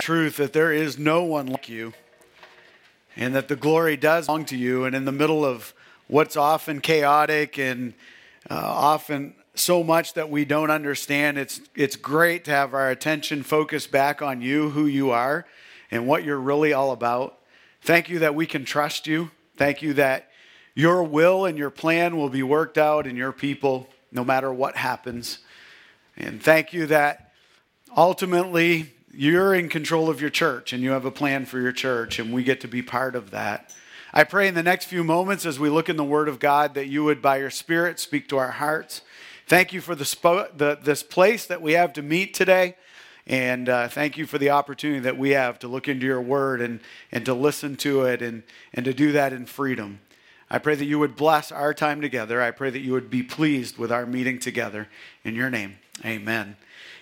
truth that there is no one like you and that the glory does belong to you. And in the middle of what's often chaotic and uh, often so much that we don't understand, it's, it's great to have our attention focused back on you, who you are, and what you're really all about. Thank you that we can trust you. Thank you that your will and your plan will be worked out in your people no matter what happens. And thank you that ultimately you're in control of your church and you have a plan for your church, and we get to be part of that. I pray in the next few moments as we look in the Word of God that you would, by your Spirit, speak to our hearts. Thank you for the, spo- the this place that we have to meet today. And uh, thank you for the opportunity that we have to look into your word and, and to listen to it and, and to do that in freedom. I pray that you would bless our time together. I pray that you would be pleased with our meeting together. In your name, amen.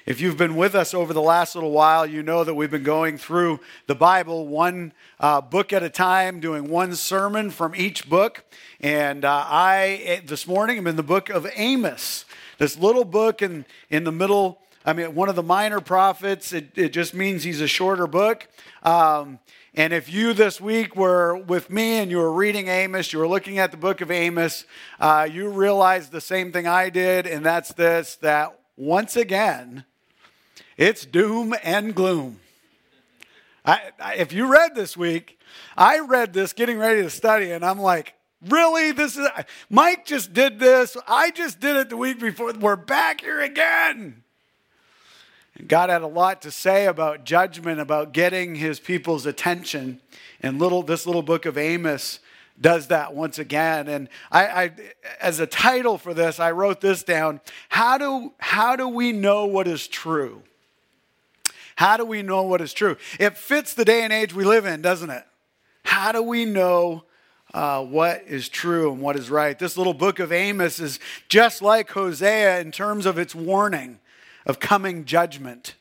If you've been with us over the last little while, you know that we've been going through the Bible one uh, book at a time, doing one sermon from each book. And uh, I, eh, this morning, am in the book of Amos, this little book in, in the middle. I mean, one of the minor prophets. It, it just means he's a shorter book. Um, and if you this week were with me and you were reading Amos, you were looking at the book of Amos, uh, you realized the same thing I did, and that's this that once again, it's doom and gloom. I, I, if you read this week, I read this getting ready to study, and I'm like, really? This is Mike just did this. I just did it the week before. We're back here again. And God had a lot to say about judgment, about getting his people's attention. And little this little book of Amos does that once again. And I, I, as a title for this, I wrote this down. How do, how do we know what is true? How do we know what is true? It fits the day and age we live in, doesn't it? How do we know uh, what is true and what is right? This little book of Amos is just like Hosea in terms of its warning of coming judgment.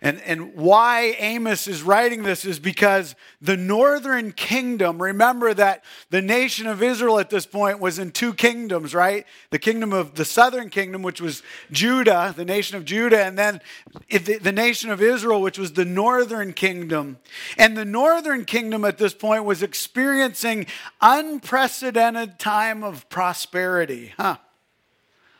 And, and why Amos is writing this is because the northern kingdom, remember that the nation of Israel at this point was in two kingdoms, right? The kingdom of the southern kingdom, which was Judah, the nation of Judah, and then the, the nation of Israel, which was the northern kingdom. And the northern kingdom at this point was experiencing unprecedented time of prosperity, huh?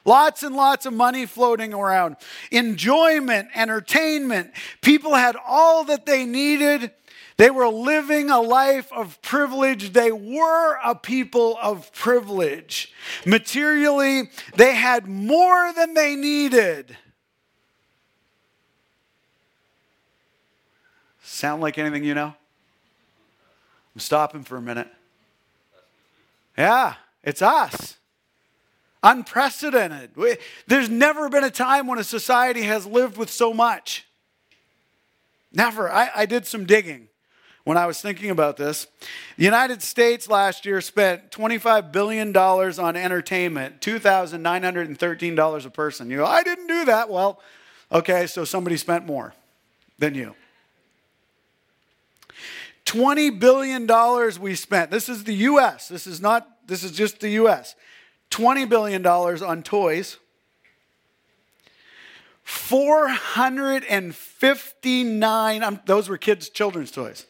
Lots and lots of money floating around, enjoyment, entertainment. People had all that they needed. They were living a life of privilege. They were a people of privilege. Materially, they had more than they needed. Sound like anything you know? I'm stopping for a minute. Yeah, it's us. Unprecedented. There's never been a time when a society has lived with so much. Never. I, I, did some digging when I was thinking about this. The United States last year spent $25 billion on entertainment, $2,913 a person. You go, I didn't do that. Well, okay, so somebody spent more than you. $20 billion we spent. This is the US. This is not, this is just the US. $20 billion on toys, 459, um, those were kids' children's toys,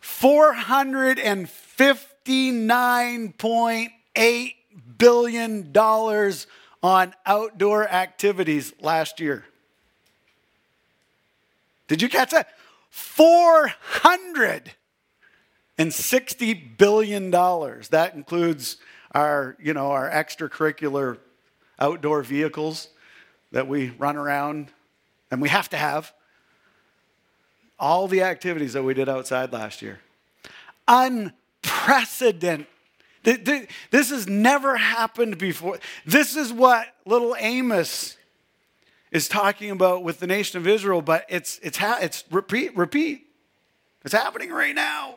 $459.8 billion on outdoor activities last year. Did you catch that? $460 billion. That includes our, you know, our extracurricular outdoor vehicles that we run around and we have to have. All the activities that we did outside last year. Unprecedented. This has never happened before. This is what little Amos is talking about with the nation of Israel, but it's, it's, it's repeat, repeat. It's happening right now.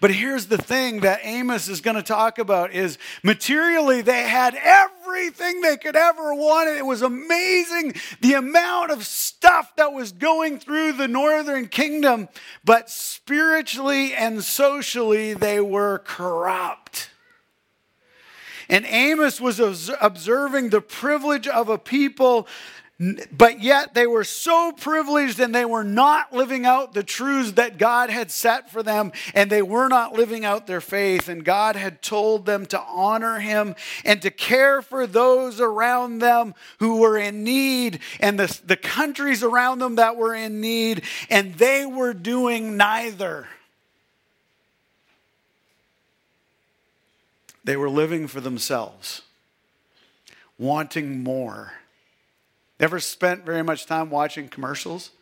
But here's the thing that Amos is going to talk about is materially they had everything they could ever want. It was amazing the amount of stuff that was going through the northern kingdom, but spiritually and socially they were corrupt. And Amos was observing the privilege of a people but yet they were so privileged and they were not living out the truths that God had set for them, and they were not living out their faith. And God had told them to honor Him and to care for those around them who were in need and the, the countries around them that were in need, and they were doing neither. They were living for themselves, wanting more. Ever spent very much time watching commercials?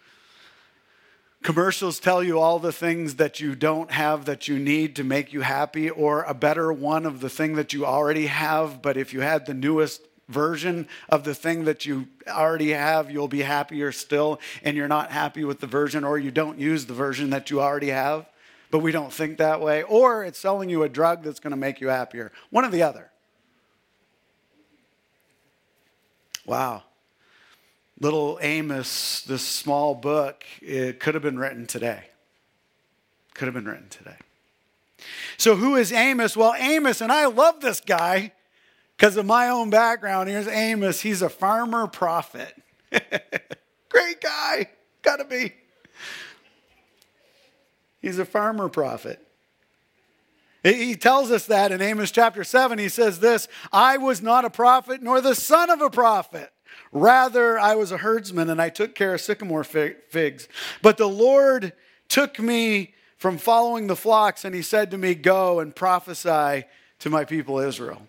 Commercials tell you all the things that you don't have that you need to make you happy, or a better one of the thing that you already have. But if you had the newest version of the thing that you already have, you'll be happier still, and you're not happy with the version, or you don't use the version that you already have but we don't think that way, or it's selling you a drug that's going to make you happier. One or the other. Wow. Little Amos, this small book, it could have been written today. Could have been written today. So, who is Amos? Well, Amos, and I love this guy because of my own background. Here's Amos. He's a farmer prophet. Great guy. Gotta be. He's a farmer prophet. He tells us that in Amos chapter 7. He says this I was not a prophet nor the son of a prophet. Rather, I was a herdsman and I took care of sycamore figs. But the Lord took me from following the flocks and he said to me, Go and prophesy to my people Israel.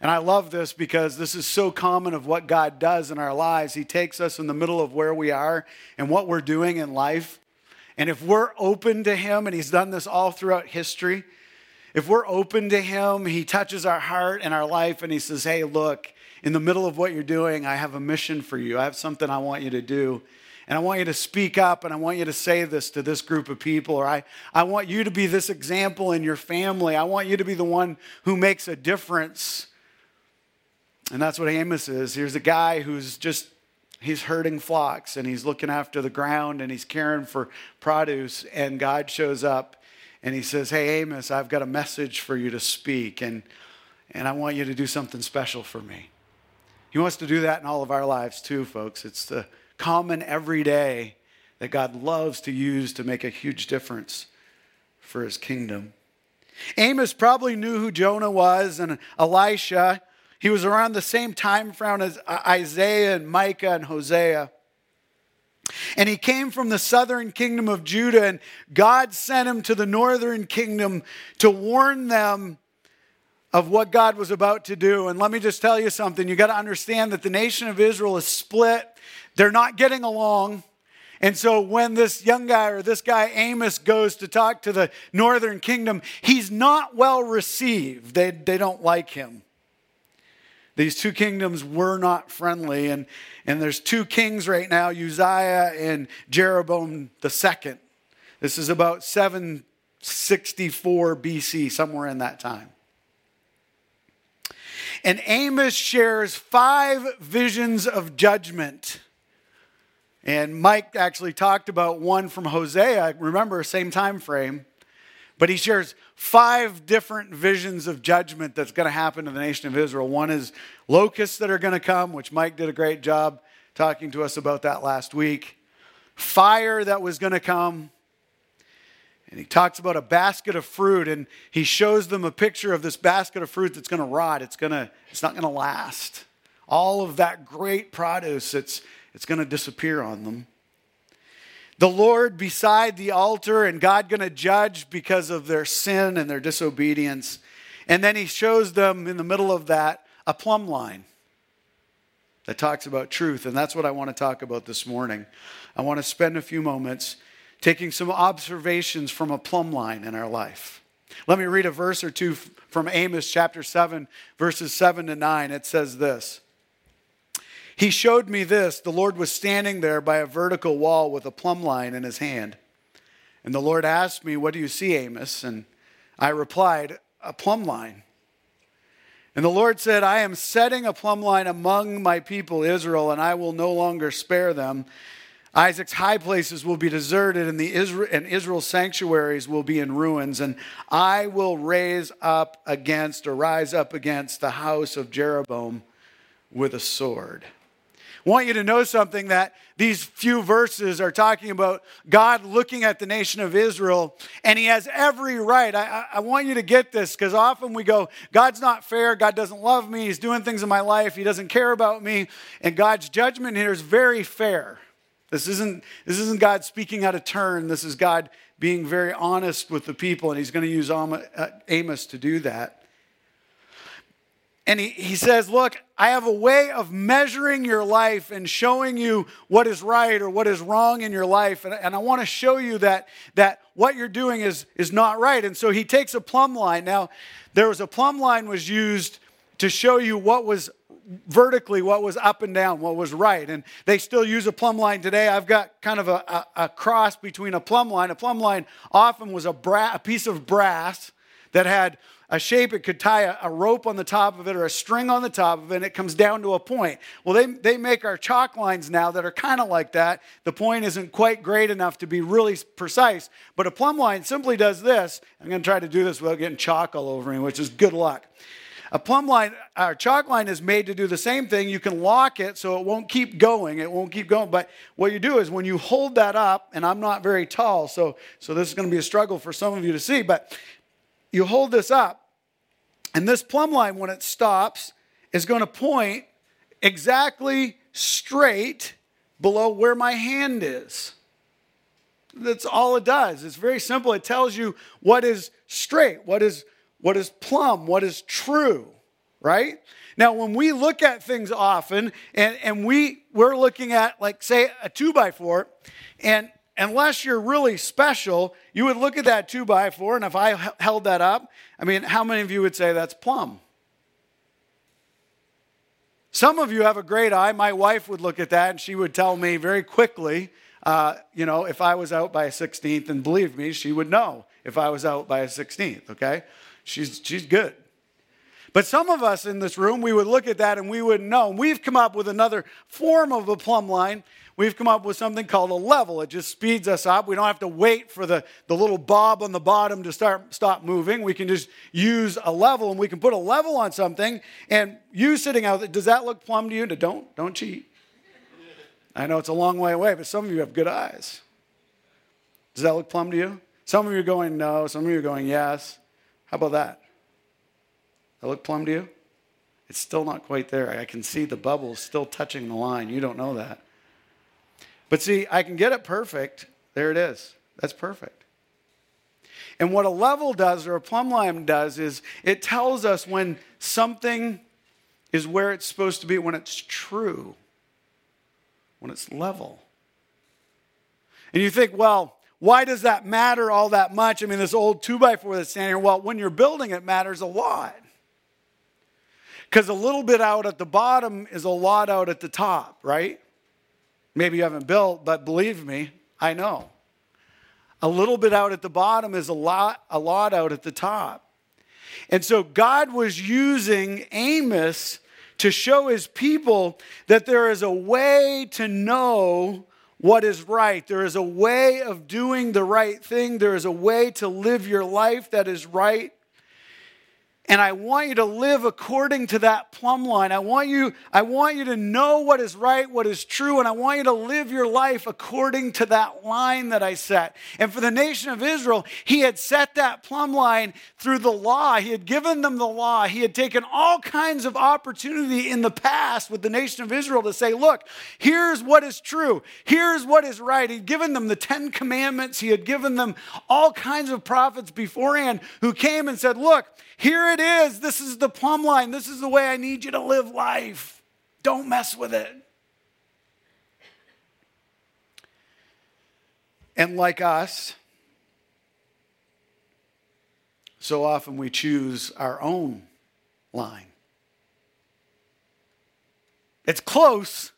And I love this because this is so common of what God does in our lives. He takes us in the middle of where we are and what we're doing in life and if we're open to Him, and He's done this all throughout history, if we're open to Him, He touches our heart and our life, and He says, Hey, look, in the middle of what you're doing, I have a mission for you. I have something I want you to do. And I want you to speak up and I want you to say this to this group of people, or I, I want you to be this example in your family. I want you to be the one who makes a difference. And that's what Amos is. Here's a guy who's just he's herding flocks and he's looking after the ground and he's caring for produce and god shows up and he says hey amos i've got a message for you to speak and and i want you to do something special for me he wants to do that in all of our lives too folks. It's the common everyday that god loves to use to make a huge difference for his kingdom. Amos probably knew who jonah was and elisha. He was around the same time frame as Isaiah and Micah and Hosea. And he came from the southern kingdom of Judah, and God sent him to the northern kingdom to warn them of what God was about to do. And let me just tell you something you got to understand that the nation of Israel is split, they're not getting along. And so when this young guy or this guy Amos goes to talk to the northern kingdom, he's not well received. They, they don't like him. These two kingdoms were not friendly. And, and there's two kings right now, Uzziah and Jeroboam II. This is about 764 BC, somewhere in that time. And Amos shares five visions of judgment. And Mike actually talked about one from Hosea, remember, same time frame. But he shares five different visions of judgment that's going to happen to the nation of Israel. One is locusts that are going to come, which Mike did a great job talking to us about that last week. Fire that was going to come. And he talks about a basket of fruit and he shows them a picture of this basket of fruit that's going to rot. It's going to it's not going to last. All of that great produce it's it's going to disappear on them the Lord beside the altar and God going to judge because of their sin and their disobedience. And then he shows them in the middle of that a plumb line that talks about truth. And that's what I want to talk about this morning. I want to spend a few moments taking some observations from a plumb line in our life. Let me read a verse or two from Amos chapter 7, verses 7 to 9. It says this. He showed me this. The Lord was standing there by a vertical wall with a plumb line in his hand. And the Lord asked me, What do you see, Amos? And I replied, A plumb line. And the Lord said, I am setting a plumb line among my people Israel, and I will no longer spare them. Isaac's high places will be deserted, and, the Israel, and Israel's sanctuaries will be in ruins. And I will raise up against, or rise up against, the house of Jeroboam with a sword. I want you to know something that these few verses are talking about God looking at the nation of Israel, and He has every right. I, I want you to get this because often we go, God's not fair. God doesn't love me. He's doing things in my life. He doesn't care about me. And God's judgment here is very fair. This isn't, this isn't God speaking out of turn. This is God being very honest with the people, and He's going to use uh, Amos to do that. And he, he says, Look, I have a way of measuring your life and showing you what is right or what is wrong in your life. And, and I want to show you that, that what you're doing is, is not right. And so he takes a plumb line. Now, there was a plumb line was used to show you what was vertically what was up and down, what was right. And they still use a plumb line today. I've got kind of a, a, a cross between a plumb line. A plumb line often was a, bra- a piece of brass that had a shape, it could tie a, a, rope on the top of it or a string on the top of it, and it comes down to a point. Well, they, they make our chalk lines now that are kind of like that. The point isn't quite great enough to be really precise, but a plumb line simply does this. I'm going to try to do this without getting chalk all over me, which is good luck. A plumb line, our chalk line is made to do the same thing. You can lock it so it won't keep going. It won't keep going. But what you do is when you hold that up, and I'm not very tall, so, so this is going to be a struggle for some of you to see, but you hold this up, and this plumb line, when it stops, is going to point exactly straight below where my hand is. That's all it does. It's very simple. It tells you what is straight, what is what is plumb, what is true, right? Now, when we look at things often, and, and we we're looking at like say a two by four, and unless you're really special, you would look at that two by four, and if I held that up, I mean, how many of you would say that's plumb? Some of you have a great eye. My wife would look at that and she would tell me very quickly, uh, you know, if I was out by a 16th, and believe me, she would know if I was out by a 16th, okay? She's, she's good. But some of us in this room, we would look at that and we wouldn't know. we've come up with another form of a plumb line we've come up with something called a level. It just speeds us up. We don't have to wait for the, the little bob on the bottom to start stop moving. We can just use a level and we can put a level on something. And you sitting out there, does that look plumb to you? Don't, don't cheat. I know it's a long way away, but some of you have good eyes. Does that look plumb to you? Some of you are going no, some of you are going yes. How about that? That look plumb to you? It's still not quite there. I can see the bubbles still touching the line. You don't know that. But see, I can get it perfect. There it is. That's perfect. And what a level does or a plumb line does is it tells us when something is where it's supposed to be, when it's true, when it's level. And you think, well, why does that matter all that much? I mean, this old two by four that's standing here, well, when you're building it matters a lot. Because a little bit out at the bottom is a lot out at the top, right? Maybe you haven't built, but believe me, I know. A little bit out at the bottom is a lot, a lot out at the top. And so God was using Amos to show his people that there is a way to know what is right. There is a way of doing the right thing. There is a way to live your life that is right. And I want you to live according to that plumb line. I want you, I want you to know what is right, what is true, and I want you to live your life according to that line that I set. And for the nation of Israel, he had set that plumb line through the law. He had given them the law. He had taken all kinds of opportunity in the past with the nation of Israel to say, look, here's what is true. Here's what is right. He'd given them the Ten Commandments. He had given them all kinds of prophets beforehand who came and said, look, here it is. This is the plumb line. This is the way I need you to live life. Don't mess with it. And like us, so often we choose our own line. It's close,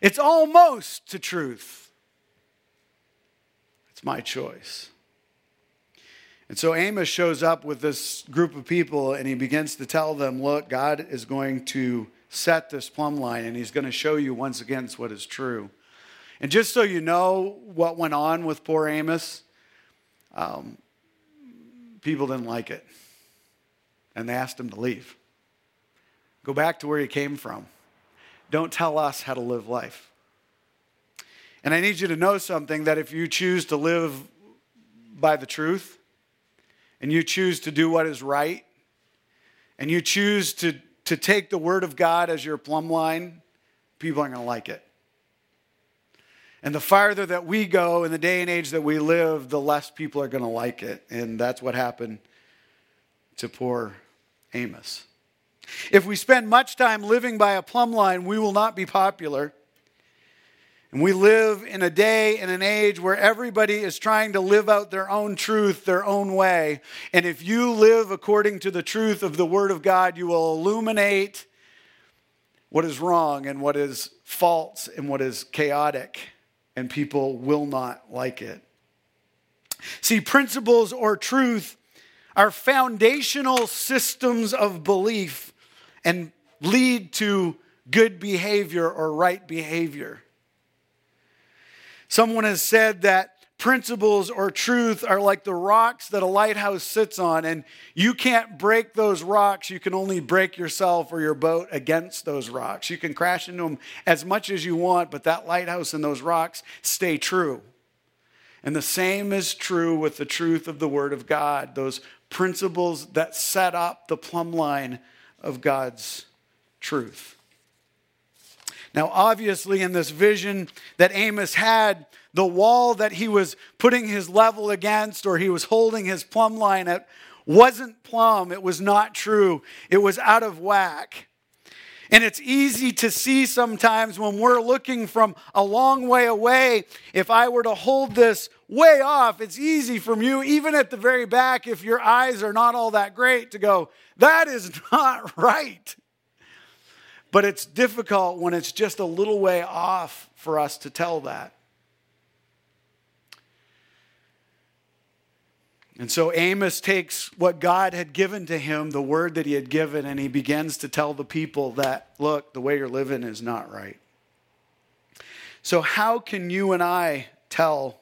it's almost to truth. It's my choice. And so Amos shows up with this group of people and he begins to tell them, look, God is going to set this plumb line and he's going to show you once again what is true. And just so you know what went on with poor Amos, um, people didn't like it. And they asked him to leave. Go back to where you came from. don't tell us how to live life. And I need you to know something that if you choose to live by the truth, and you choose to do what is right, and you choose to, to take the Word of God as your plumb line, people aren't going to like it. And the farther that we go in the day and age that we live, the less people are going to like it. And that's what happened to poor Amos. If we spend much time living by a plumb line, we will not be popular. And we live in a day and an age where everybody is trying to live out their own truth their own way. And if you live according to the truth of the Word of God, you will illuminate what is wrong and what is false and what is chaotic, and people will not like it. See, principles or truth are foundational systems of belief and lead to good behavior or right behavior. Someone has said that principles or truth are like the rocks that a lighthouse sits on, and you can't break those rocks. You can only break yourself or your boat against those rocks. You can crash into them as much as you want, but that lighthouse and those rocks stay true. And the same is true with the truth of the Word of God, those principles that set up the plumb line of God's truth. Now, obviously, in this vision that Amos had, the wall that he was putting his level against or he was holding his plumb line at wasn't plumb. It was not true. It was out of whack. And it's easy to see sometimes when we're looking from a long way away. If I were to hold this way off, it's easy from you, even at the very back, if your eyes are not all that great, to go, that is not right. But it's difficult when it's just a little way off for us to tell that. And so Amos takes what God had given to him, the word that he had given, and he begins to tell the people that, look, the way you're living is not right. So, how can you and I tell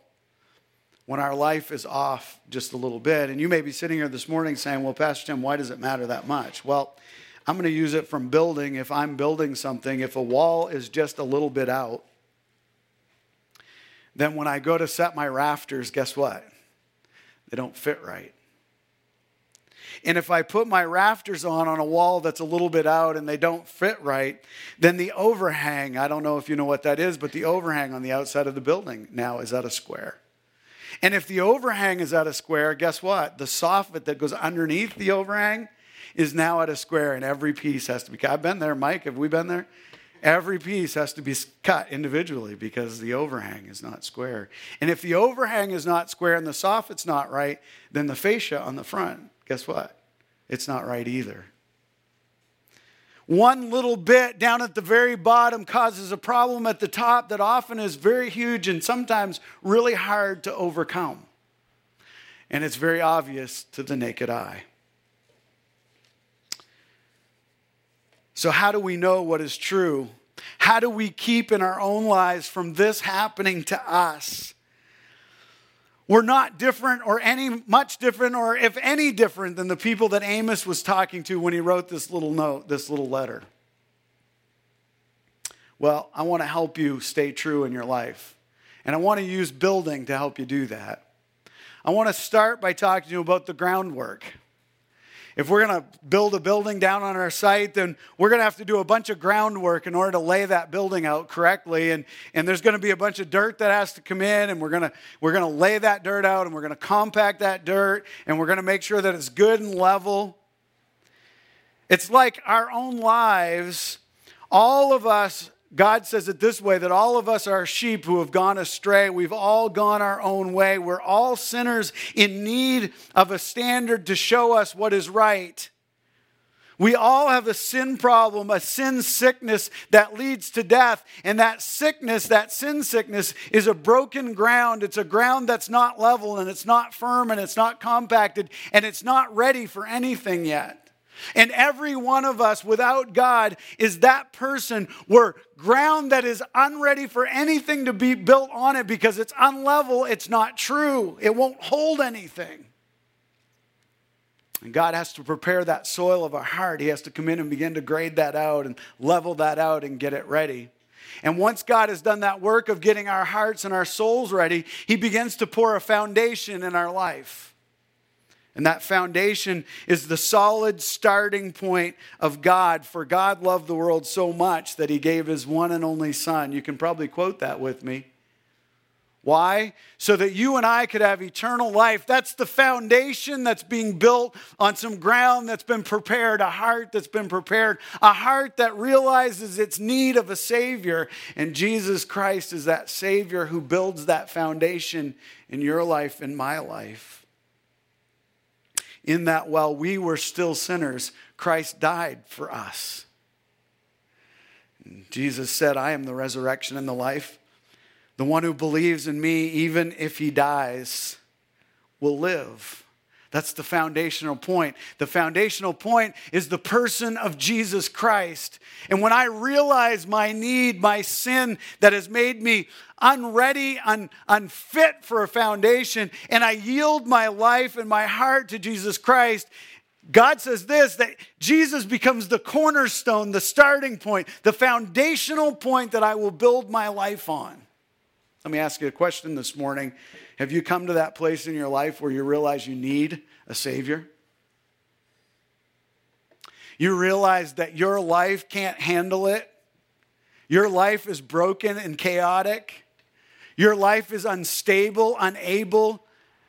when our life is off just a little bit? And you may be sitting here this morning saying, well, Pastor Tim, why does it matter that much? Well, I'm going to use it from building. If I'm building something, if a wall is just a little bit out, then when I go to set my rafters, guess what? They don't fit right. And if I put my rafters on on a wall that's a little bit out and they don't fit right, then the overhang, I don't know if you know what that is, but the overhang on the outside of the building now is at a square. And if the overhang is at a square, guess what? The soffit that goes underneath the overhang is now at a square and every piece has to be cut. I've been there, Mike. Have we been there? Every piece has to be cut individually because the overhang is not square. And if the overhang is not square and the soffit's not right, then the fascia on the front, guess what? It's not right either. One little bit down at the very bottom causes a problem at the top that often is very huge and sometimes really hard to overcome. And it's very obvious to the naked eye. So, how do we know what is true? How do we keep in our own lives from this happening to us? We're not different or any much different or if any different than the people that Amos was talking to when he wrote this little note, this little letter. Well, I want to help you stay true in your life. And I want to use building to help you do that. I want to start by talking to you about the groundwork. If we're going to build a building down on our site, then we're going to have to do a bunch of groundwork in order to lay that building out correctly. And, and there's going to be a bunch of dirt that has to come in, and we're going to, we're going to lay that dirt out, and we're going to compact that dirt, and we're going to make sure that it's good and level. It's like our own lives. All of us God says it this way that all of us are sheep who have gone astray. We've all gone our own way. We're all sinners in need of a standard to show us what is right. We all have a sin problem, a sin sickness that leads to death. And that sickness, that sin sickness, is a broken ground. It's a ground that's not level and it's not firm and it's not compacted and it's not ready for anything yet. And every one of us without God is that person where ground that is unready for anything to be built on it because it's unlevel, it's not true, it won't hold anything. And God has to prepare that soil of our heart. He has to come in and begin to grade that out and level that out and get it ready. And once God has done that work of getting our hearts and our souls ready, He begins to pour a foundation in our life. And that foundation is the solid starting point of God. For God loved the world so much that He gave His one and only Son. You can probably quote that with me. Why? So that you and I could have eternal life. That's the foundation that's being built on some ground that's been prepared, a heart that's been prepared, a heart that realizes its need of a Savior. And Jesus Christ is that Savior who builds that foundation in your life, in my life. In that while we were still sinners, Christ died for us. Jesus said, I am the resurrection and the life. The one who believes in me, even if he dies, will live. That's the foundational point. The foundational point is the person of Jesus Christ. And when I realize my need, my sin that has made me unready, un, unfit for a foundation, and I yield my life and my heart to Jesus Christ, God says this that Jesus becomes the cornerstone, the starting point, the foundational point that I will build my life on. Let me ask you a question this morning. Have you come to that place in your life where you realize you need a Savior? You realize that your life can't handle it. Your life is broken and chaotic. Your life is unstable, unable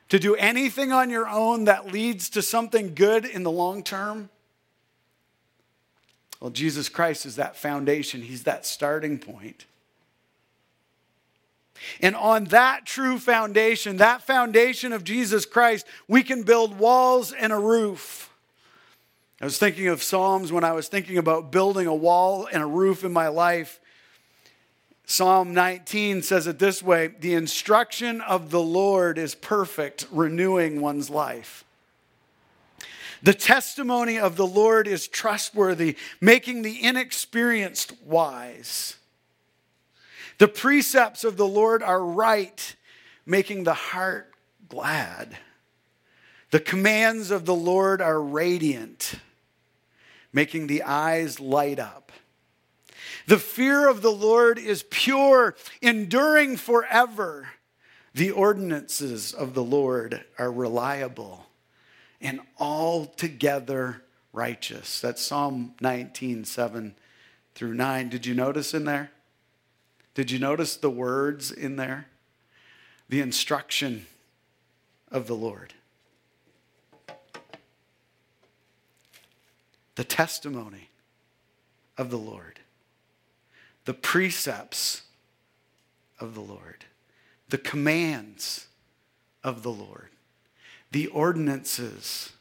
to do anything on your own that leads to something good in the long term. Well, Jesus Christ is that foundation, He's that starting point. And on that true foundation, that foundation of Jesus Christ, we can build walls and a roof. I was thinking of Psalms when I was thinking about building a wall and a roof in my life. Psalm 19 says it this way The instruction of the Lord is perfect, renewing one's life. The testimony of the Lord is trustworthy, making the inexperienced wise. The precepts of the Lord are right, making the heart glad. The commands of the Lord are radiant, making the eyes light up. The fear of the Lord is pure, enduring forever. The ordinances of the Lord are reliable and altogether righteous. That's Psalm 19, 7 through 9. Did you notice in there? Did you notice the words in there? The instruction of the Lord. The testimony of the Lord. The precepts of the Lord. The commands of the Lord. The ordinances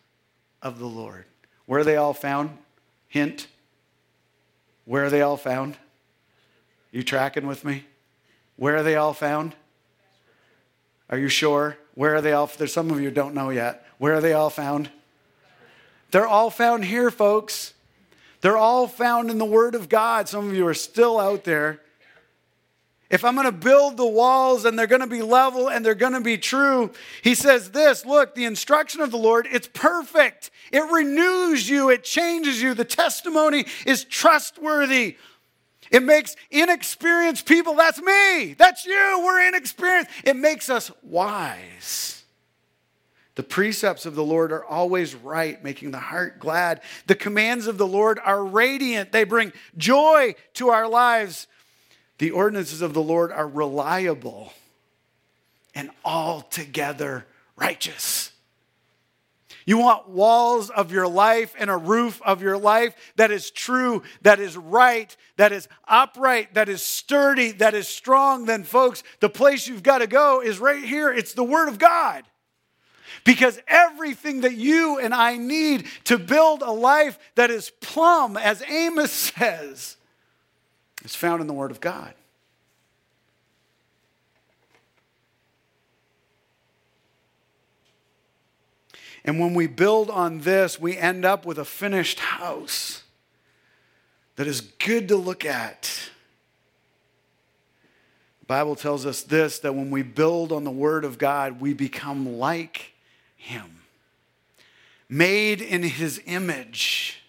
of the Lord. Where are they all found? Hint. Where are they all found? You tracking with me? Where are they all found? Are you sure? Where are they all? There's some of you don't know yet. Where are they all found? They're all found here, folks. They're all found in the Word of God. Some of you are still out there. If I'm going to build the walls and they're going to be level and they're going to be true, he says this look, the instruction of the Lord, it's perfect. It renews you, it changes you. The testimony is trustworthy. It makes inexperienced people, that's me, that's you, we're inexperienced. It makes us wise. The precepts of the Lord are always right, making the heart glad. The commands of the Lord are radiant, they bring joy to our lives. The ordinances of the Lord are reliable and altogether righteous. You want walls of your life and a roof of your life that is true, that is right, that is upright, that is sturdy, that is strong. Then, folks, the place you've got to go is right here. It's the Word of God. Because everything that you and I need to build a life that is plumb, as Amos says, is found in the Word of God. And when we build on this, we end up with a finished house that is good to look at. The Bible tells us this that when we build on the Word of God, we become like Him. made in his image,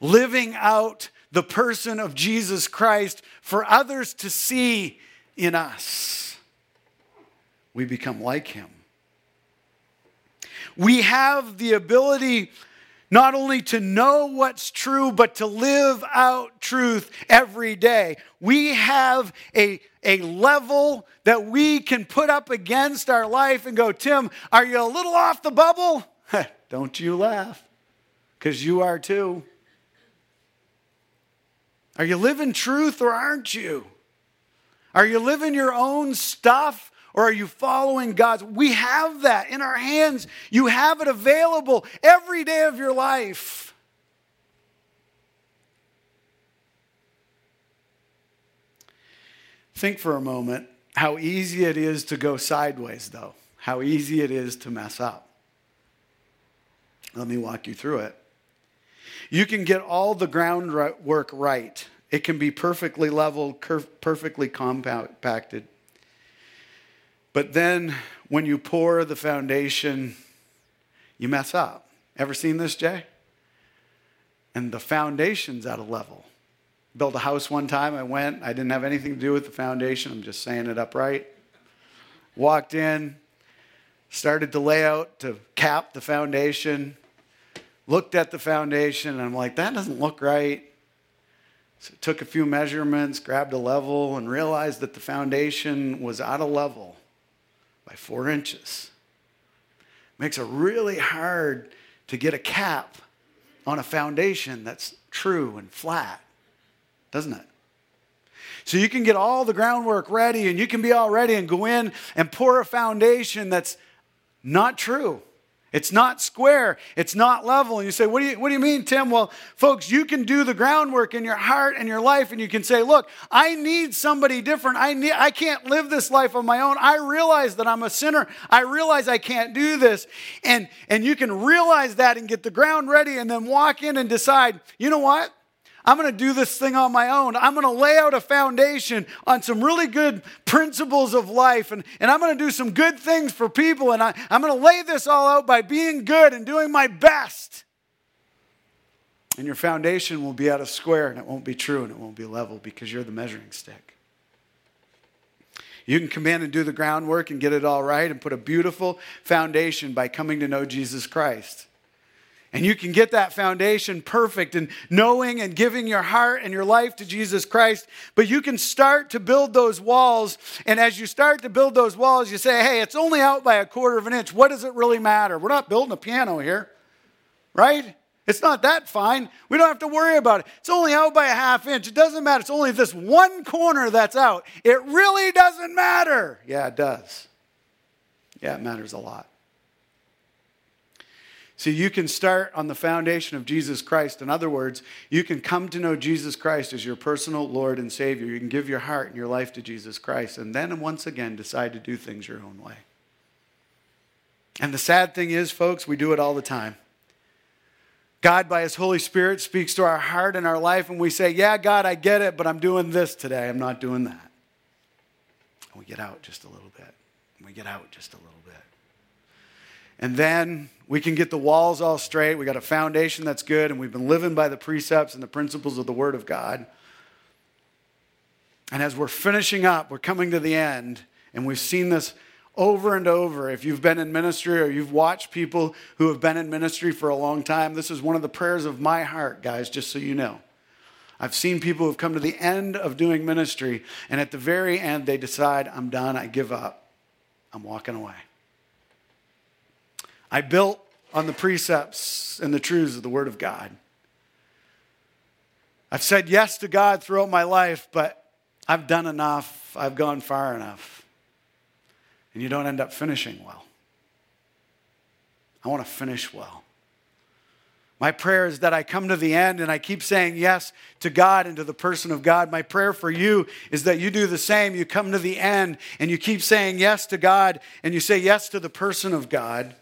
living out the person of Jesus Christ for others to see in us. We become like him. We have the ability not only to know what's true, but to live out truth every day. We have a, a level that we can put up against our life and go, Tim, are you a little off the bubble? Don't you laugh, because you are too. Are you living truth or aren't you? Are you living your own stuff or are you following God's? We have that in our hands. You have it available every day of your life. Think for a moment how easy it is to go sideways, though. How easy it is to mess up. Let me walk you through it. You can get all the groundwork right. It can be perfectly leveled, perfectly compacted. But then when you pour the foundation, you mess up. Ever seen this, Jay? And the foundation's out of level. Built a house one time, I went, I didn't have anything to do with the foundation, I'm just saying it upright. Walked in, started to lay out to cap the foundation, looked at the foundation, and I'm like, that doesn't look right. So took a few measurements, grabbed a level, and realized that the foundation was out of level by four inches. Makes it really hard to get a cap on a foundation that's true and flat, doesn't it? So you can get all the groundwork ready and you can be all ready and go in and pour a foundation that's not true. It's not square. It's not level. And you say, what do you, what do you mean, Tim? Well, folks, you can do the groundwork in your heart and your life, and you can say, look, I need somebody different. I, need, I can't live this life on my own. I realize that I'm a sinner. I realize I can't do this. And, and you can realize that and get the ground ready and then walk in and decide, you know what? I'm going to do this thing on my own. I'm going to lay out a foundation on some really good principles of life, and, and I'm going to do some good things for people, and I, I'm going to lay this all out by being good and doing my best. And your foundation will be out of square, and it won't be true, and it won't be level because you're the measuring stick. You can come in and do the groundwork and get it all right and put a beautiful foundation by coming to know Jesus Christ. And you can get that foundation perfect and knowing and giving your heart and your life to Jesus Christ. But you can start to build those walls. And as you start to build those walls, you say, hey, it's only out by a quarter of an inch. What does it really matter? We're not building a piano here, right? It's not that fine. We don't have to worry about it. It's only out by a half inch. It doesn't matter. It's only this one corner that's out. It really doesn't matter. Yeah, it does. Yeah, it matters a lot. See, you can start on the foundation of Jesus Christ. In other words, you can come to know Jesus Christ as your personal Lord and Savior. You can give your heart and your life to Jesus Christ, and then once again decide to do things your own way. And the sad thing is, folks, we do it all the time. God, by His Holy Spirit, speaks to our heart and our life, and we say, Yeah, God, I get it, but I'm doing this today. I'm not doing that. And we get out just a little bit. We get out just a little bit. And then we can get the walls all straight. We got a foundation that's good, and we've been living by the precepts and the principles of the Word of God. And as we're finishing up, we're coming to the end, and we've seen this over and over. If you've been in ministry or you've watched people who have been in ministry for a long time, this is one of the prayers of my heart, guys, just so you know. I've seen people who've come to the end of doing ministry, and at the very end, they decide, I'm done, I give up, I'm walking away. I built on the precepts and the truths of the Word of God. I've said yes to God throughout my life, but I've done enough, I've gone far enough. And you don't end up finishing well. I want to finish well. My prayer is that I come to the end and I keep saying yes to God and to the person of God. My prayer for you is that you do the same. You come to the end and you keep saying yes to God and you say yes to the person of God.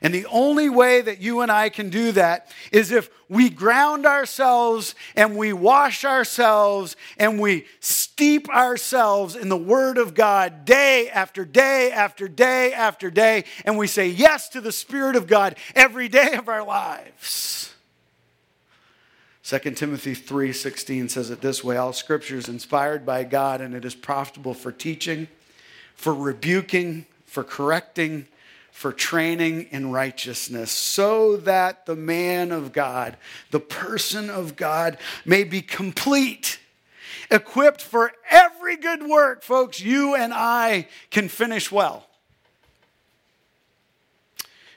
And the only way that you and I can do that is if we ground ourselves and we wash ourselves and we steep ourselves in the Word of God day after day after day after day, and we say yes to the Spirit of God every day of our lives. 2 Timothy 3:16 says it this way, all scripture is inspired by God and it is profitable for teaching, for rebuking, for correcting, for training in righteousness, so that the man of God, the person of God, may be complete, equipped for every good work. Folks, you and I can finish well.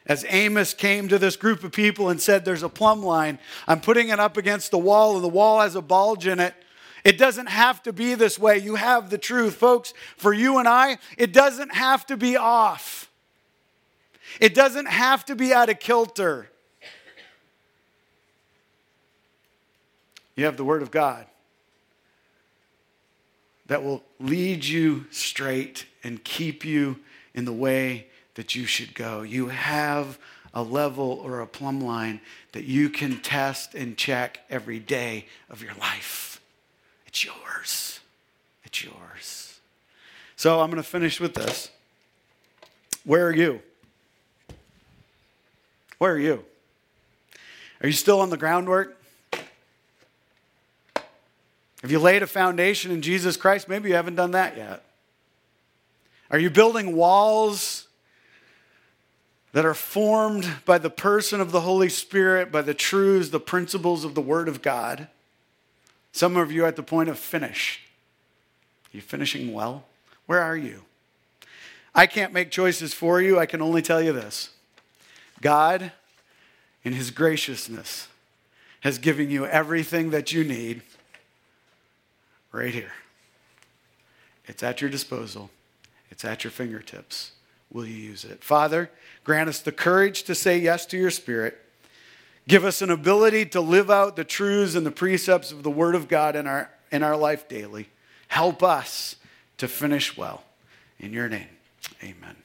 As Amos came to this group of people and said, There's a plumb line, I'm putting it up against the wall, and the wall has a bulge in it. It doesn't have to be this way. You have the truth. Folks, for you and I, it doesn't have to be off. It doesn't have to be out of kilter. You have the Word of God that will lead you straight and keep you in the way that you should go. You have a level or a plumb line that you can test and check every day of your life. It's yours. It's yours. So I'm going to finish with this. Where are you? Where are you? Are you still on the groundwork? Have you laid a foundation in Jesus Christ? Maybe you haven't done that yet. Are you building walls that are formed by the person of the Holy Spirit, by the truths, the principles of the Word of God? Some of you are at the point of finish. Are you finishing well? Where are you? I can't make choices for you. I can only tell you this God, in His graciousness, has given you everything that you need right here. It's at your disposal, it's at your fingertips. Will you use it? Father, grant us the courage to say yes to your Spirit. Give us an ability to live out the truths and the precepts of the Word of God in our, in our life daily. Help us to finish well. In your name, amen.